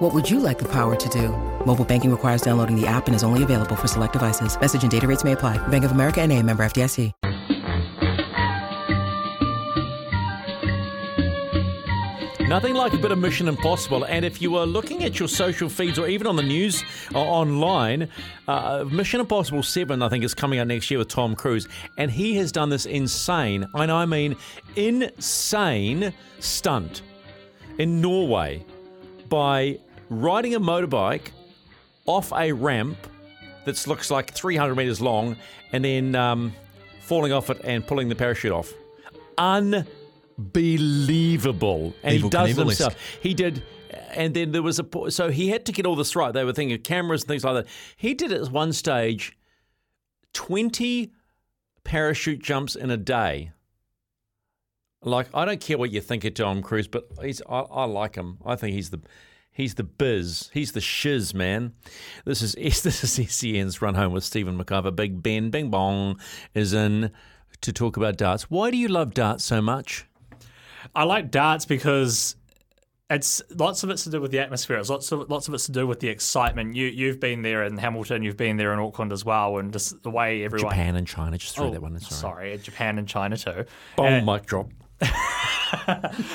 What would you like the power to do? Mobile banking requires downloading the app and is only available for select devices. Message and data rates may apply. Bank of America and a member FDIC. Nothing like a bit of Mission Impossible. And if you are looking at your social feeds or even on the news or online, uh, Mission Impossible 7, I think, is coming out next year with Tom Cruise. And he has done this insane, and I mean insane stunt in Norway by riding a motorbike off a ramp that looks like 300 meters long and then um, falling off it and pulling the parachute off. Unbelievable. And Evel he does Knievel-esque. himself. He did. And then there was a. So he had to get all this right. They were thinking of cameras and things like that. He did it at one stage 20 parachute jumps in a day. Like I don't care what you think of Tom Cruise, but he's I, I like him. I think he's the he's the biz. He's the shiz man. This is this is SEN's run home with Stephen McIver. Big Ben Bing Bong is in to talk about darts. Why do you love darts so much? I like darts because it's lots of it's to do with the atmosphere. It's lots of lots of it's to do with the excitement. You you've been there in Hamilton, you've been there in Auckland as well, and just the way everyone. Japan and China. Just threw Oh, that one. in, Sorry. sorry, Japan and China too. Boom, Uh, mic drop.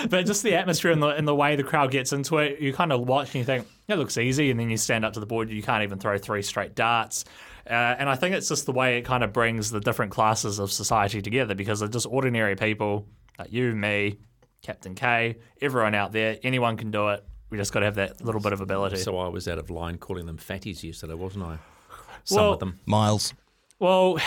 but just the atmosphere and the and the way the crowd gets into it, you kind of watch and you think that looks easy, and then you stand up to the board, you can't even throw three straight darts. Uh, and I think it's just the way it kind of brings the different classes of society together because they're just ordinary people like you, me, Captain K, everyone out there. Anyone can do it. We just got to have that little bit of ability. So I was out of line calling them fatties yesterday, wasn't I? Some Well- of them. Miles. Well,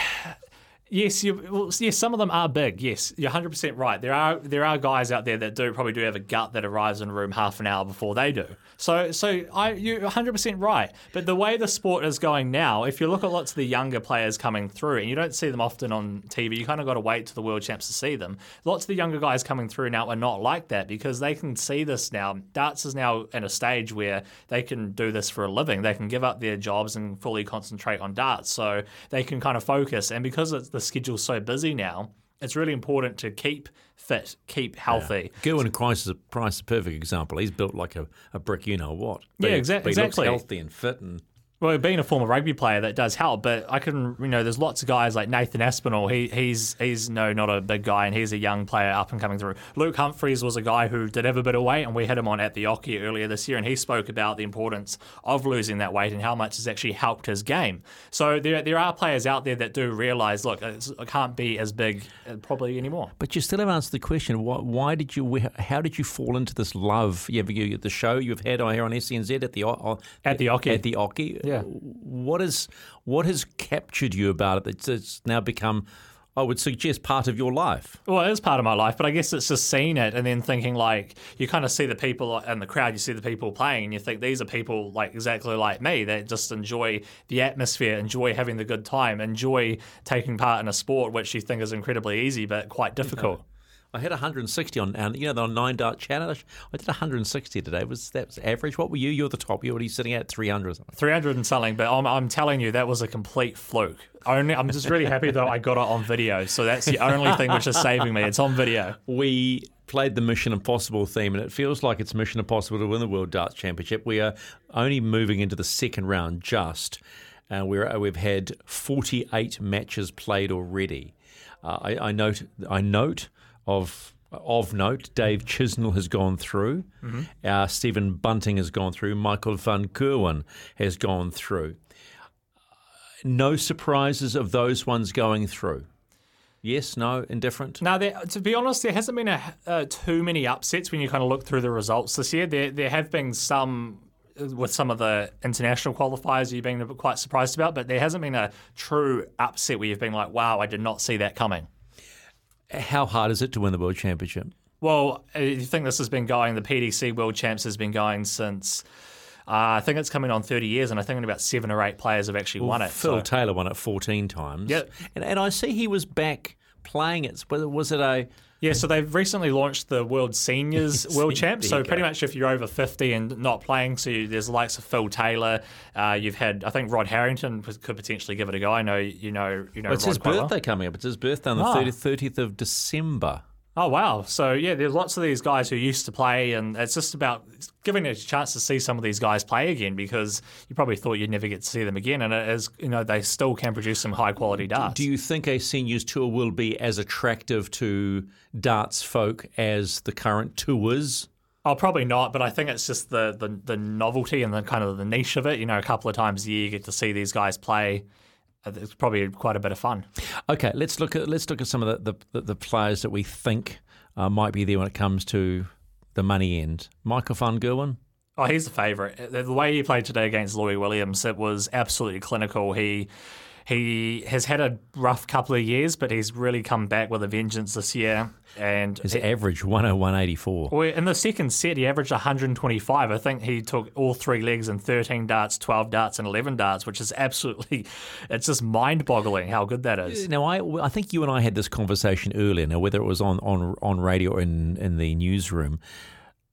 yes, you, well, yes, some of them are big. Yes, you're 100 percent right. There are there are guys out there that do probably do have a gut that arrives in a room half an hour before they do. So so I you're 100 percent right. But the way the sport is going now, if you look at lots of the younger players coming through, and you don't see them often on TV, you kind of got to wait to the World Champs to see them. Lots of the younger guys coming through now are not like that because they can see this now. Darts is now in a stage where they can do this for a living. They can give up their jobs and fully concentrate on darts. So they can kind of focus. And because it's, the schedule's so busy now, it's really important to keep fit, keep healthy. Gerwyn Price is a Price is a perfect example. He's built like a, a brick, you know what? Yeah, But- exac- but he looks exactly. healthy and fit, and Well, being a former rugby player, that does help. But I can, you know, there's lots of guys like Nathan Aspinall. He he's he's no not a big guy, and he's a young player up and coming through. Luke Humphries was a guy who did have a bit of weight, and we had him on at the Oche earlier this year, and he spoke about the importance of losing that weight and how much it's actually helped his game. So there there are players out there that do realise, look, it's, I can't be as big uh, probably anymore. But you still haven't answered the question. Why, why did you? How did you fall into this love? You have you, the show you've had on here on SENZ at the O- At the Oche. At the Oche. Yeah. What is what has captured you about it? That's it's now become, I would suggest, part of your life. Well, it is part of my life, but I guess it's just seeing it and then thinking like you kind of see the people in the crowd, you see the people playing, and you think these are people like exactly like me that just enjoy the atmosphere, enjoy having the good time, enjoy taking part in a sport which you think is incredibly easy but quite difficult. I had 160 on, and you know, the nine dart challenge. I did 160 today. Was that was average? What were you? You're the top. You're already sitting at 300 or something. 300 and something, but I'm, I'm telling you, that was a complete fluke. Only, I'm just really happy that I got it on video. So that's the only thing which is saving me. It's on video. we played the Mission Impossible theme, and it feels like it's Mission Impossible to win the World Darts Championship. We are only moving into the second round just. Uh, we're, we've had 48 matches played already. Uh, I, I note I note of of note, Dave Chisnall has gone through. Uh, Stephen Bunting has gone through. Michael van Gerwen has gone through. No surprises of those ones going through. Yes, no, indifferent. Now, there, to be honest, there hasn't been a, uh, too many upsets when you kind of look through the results this year. There, there have been some uh, with some of the international qualifiers you've been quite surprised about, but there hasn't been a true upset where you've been like, "Wow, I did not see that coming." How hard is it to win the World Championship? Well, uh, you think this has been going? The PDC World Champs has been going since. Uh, I think it's coming on 30 years, and I think only about seven or eight players have actually won it. Phil so- Taylor won it 14 times. Yep. And, and I see he was back playing it. Was was it a. Yeah, so they've recently launched the World Seniors World Champs. There So pretty go. much if you're over 50 and not playing, so you, there's the likes of Phil Taylor. Uh, you've had, I think Rod Harrington could potentially give it a go. I know you know you know Well, it's Rod his quite well. birthday coming up. It's his birthday on the Ah. 30th, 30th of December. Oh wow! So yeah, there's lots of these guys who used to play, and it's just about giving a chance to see some of these guys play again because you probably thought you'd never get to see them again, and as you know they still can produce some high quality darts. Do you think a seniors tour will be as attractive to darts folk as the current tours? Oh, probably not, but I think it's just the, the the novelty and the kind of the niche of it. You know, a couple of times a year you get to see these guys play. Uh, It's probably quite a bit of fun. Okay, let's look at let's look at some of the the, the players that we think uh, might be there when it comes to the money end. Michael van Gerwen. Oh, he's the favourite. The the way he played today against Louis Williams, it was absolutely clinical. He he has had a rough couple of years, but he's really come back with a vengeance this year. And His average 101.84. Well, in the second set, he averaged 125. I think he took all three legs and 13 darts, 12 darts, and 11 darts, which is absolutely, it's just mind boggling how good that is. Now, I, I think you and I had this conversation earlier. Now, whether it was on, on, on radio or in, in the newsroom,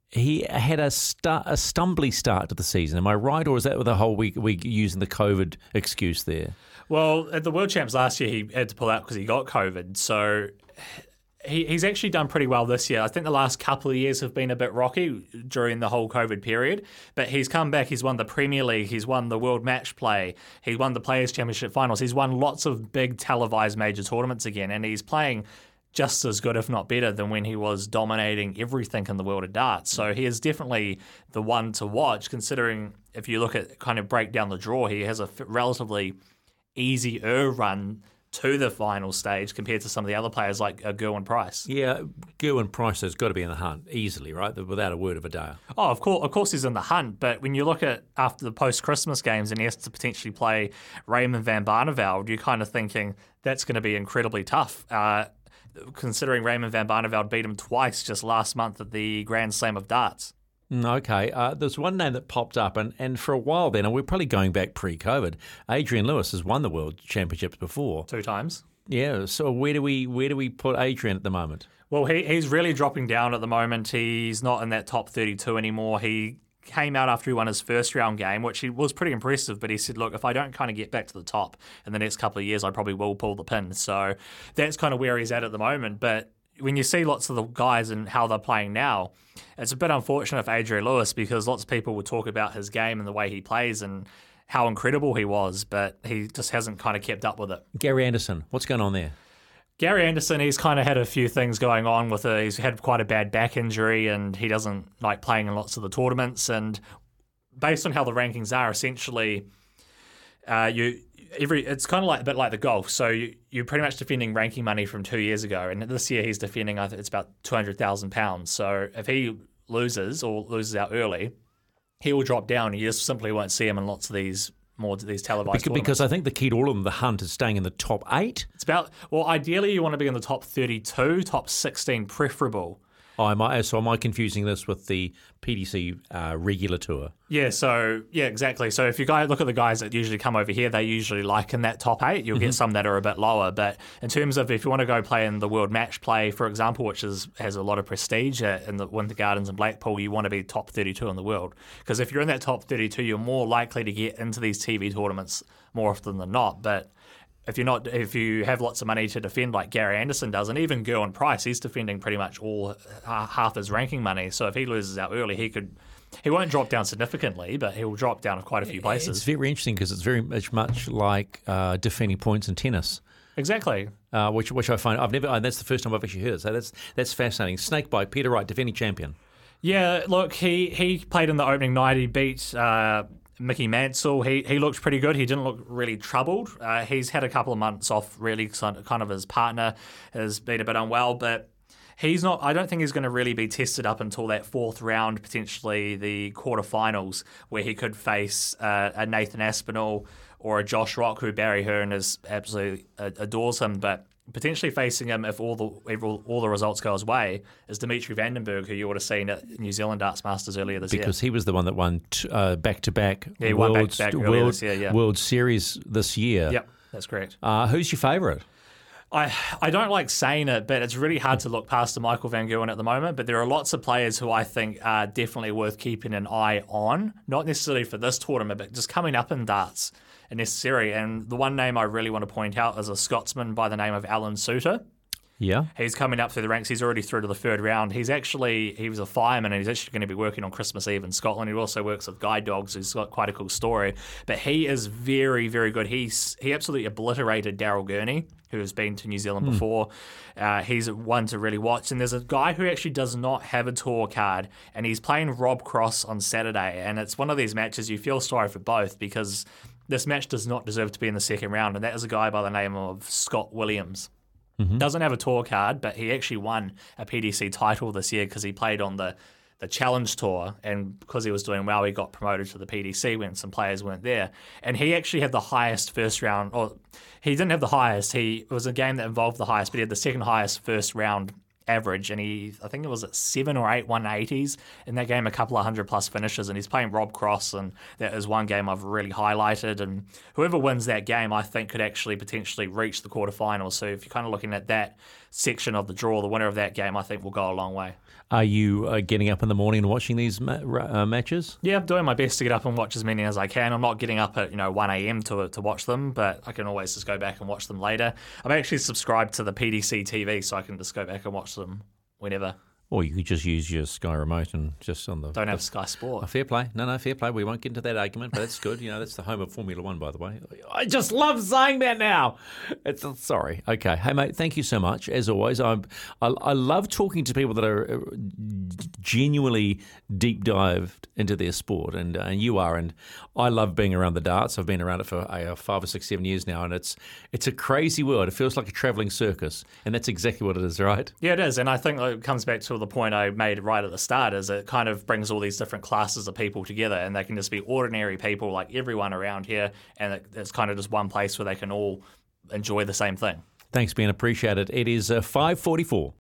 he had a, start, a stumbly start to the season. Am I right, or is that with the whole week we using the COVID excuse there? Well, at the World Champs last year, he had to pull out because he got COVID. So he, he's actually done pretty well this year. I think the last couple of years have been a bit rocky during the whole COVID period, but he's come back. He's won the Premier League. He's won the World Match Play. He won the Players Championship finals. He's won lots of big televised major tournaments again, and he's playing just as good, if not better, than when he was dominating everything in the world of darts. So he is definitely the one to watch, considering if you look at kind of break down the draw, he has a relatively easier run to the final stage compared to some of the other players like uh, Gerwyn Price. Yeah, Gerwyn Price has got to be in the hunt easily, right? Without a word of a doubt. Oh, of course, of course, he's in the hunt. But when you look at after the post-Christmas games and he has to potentially play Raymond van Barneveld, you're kind of thinking that's going to be incredibly tough. Uh, considering Raymond van Barneveld beat him twice just last month at the Grand Slam of Darts. Mm, Okay, uh, there's one name that popped up, and, and for a while then, and we're probably going back pre-COVID. Adrian Lewis has won the World Championships before. Two times. Yeah, so where do we where do we put Adrian at the moment? Well, he, he's really dropping down at the moment. He's not in that top 32 anymore. He came out after he won his first round game, which he was pretty impressive. But he said, "Look, if I don't kind of get back to the top in the next couple of years, I probably will pull the pin." So that's kind of where he's at at the moment. But when you see lots of the guys and how they're playing now, it's a bit unfortunate for Adrian Lewis because lots of people would talk about his game and the way he plays and how incredible he was, but he just hasn't kind of kept up with it. Gary Anderson, what's going on there? Gary Anderson, he's kind of had a few things going on with it. He's had quite a bad back injury and he doesn't like playing in lots of the tournaments. And based on how the rankings are, essentially, uh, you every it's kind of like a bit like the golf. So you, you're pretty much defending ranking money from two years ago, and this year he's defending I think it's about two hundred thousand pounds. So if he loses or loses out early, he will drop down. You just simply won't see him in lots of these more these televised Because, because I think the key to all of them, the hunt, is staying in the top eight. It's about well, ideally you want to be in the top thirty-two, top sixteen, preferable. Oh, am I, so am I confusing this with the PDC uh, regular tour? Yeah, so yeah, exactly. So if you guys look at the guys that usually come over here, they usually like in that top eight. You'll get some that are a bit lower, but in terms of if you want to go play in the World Match Play, for example, which is has a lot of prestige uh, in the Winter Gardens and Blackpool, you want to be top thirty-two in the world because if you're in that top thirty-two, you're more likely to get into these TV tournaments more often than not. But if you're not, if you have lots of money to defend like Gary Anderson does, and even Gerwyn Price, he's defending pretty much all half his ranking money. So if he loses out early, he could. He won't drop down significantly, but he will drop down quite a few places. It's very interesting because it's very much much like uh, defending points in tennis. Exactly. Uh, which which I find I've never uh, that's the first time I've actually heard it. So that's that's fascinating. Snakebite Peter Wright, defending champion. Yeah, look, he, he played in the opening night. He beat uh, Mickey Mansell. He he looked pretty good. He didn't look really troubled. Uh, he's had a couple of months off, really. Kind of his partner has been a bit unwell, but he's not. I don't think he's going to really be tested up until that fourth round, potentially the quarterfinals, where he could face uh, a Nathan Aspinall or a Josh Rock, who Barry Hearn is absolutely adores him, but potentially facing him if all the if all, all the results go his way is Dimitri Van den Bergh, who you would have seen at New Zealand Darts Masters earlier this because year. Because he was the one that won back-to-back he won World, back-to-back earlier World, this year, yeah. World Series this year. Yep, that's correct. Uh, who's your favourite? I I don't like saying it, but it's really hard to look past the Michael Van Gerwen at the moment. But there are lots of players who I think are definitely worth keeping an eye on, not necessarily for this tournament, but just coming up in darts necessary. And the one name I really want to point out is a Scotsman by the name of Alan Soutar. Yeah. He's coming up through the ranks. He's already through to the third round. He's actually he was a fireman and he's actually going to be working on Christmas Eve in Scotland. He also works with guide dogs. He's got quite a cool story. But he is very very good. He's he absolutely obliterated Daryl Gurney, who has been to New Zealand before. Uh, he's one to really watch. And there's a guy who actually does not have a tour card, and he's playing Rob Cross on Saturday. And it's one of these matches you feel sorry for both because this match does not deserve to be in the second round. And that is a guy by the name of Scott Williams. Mm-hmm. Doesn't have a tour card, but he actually won a PDC title this year because he played on the the Challenge Tour, and because he was doing well, he got promoted to the PDC when some players weren't there. And he actually had the highest first round, or he didn't have the highest. He it was a game that involved the highest, but he had the second highest first round average, and he I think it was at seven or eight 180s in that game, a couple of hundred plus finishes, and he's playing Rob Cross, and that is one game I've really highlighted. And whoever wins that game, I think could actually potentially reach the quarterfinals. So if you're kind of looking at that section of the draw, the winner of that game, I think will go a long way. Are you uh, getting up in the morning and watching these ma- uh, matches? Yeah, I'm doing my best to get up and watch as many as I can. I'm not getting up at you know 1 a.m. to to watch them, but I can always just go back and watch them later. I'm actually subscribed to the PDC TV, so I can just go back and watch them whenever. Or you could just use your Sky remote and just on the. Don't have Sky Sport. Oh, fair play. No, no, fair play. We won't get into that argument, but that's good. You know, that's the home of Formula One, by the way. I just love saying that now. It's sorry. Okay, hey mate, thank you so much. As always, I'm, I I love talking to people that are uh, genuinely deep dived into their sport, and uh, and you are, and I love being around the darts. I've been around it for uh, five or six, seven years now, and it's it's a crazy world. It feels like a traveling circus, and that's exactly what it is, right? Yeah, it is, and I think it comes back to the point I made right at the start: is it kind of brings all these different classes of people together, and they can just be ordinary people like everyone around here, and it, it's kind of just one place where they can all enjoy the same thing. Thanks, Ben. Appreciate it. It is uh, five forty-four.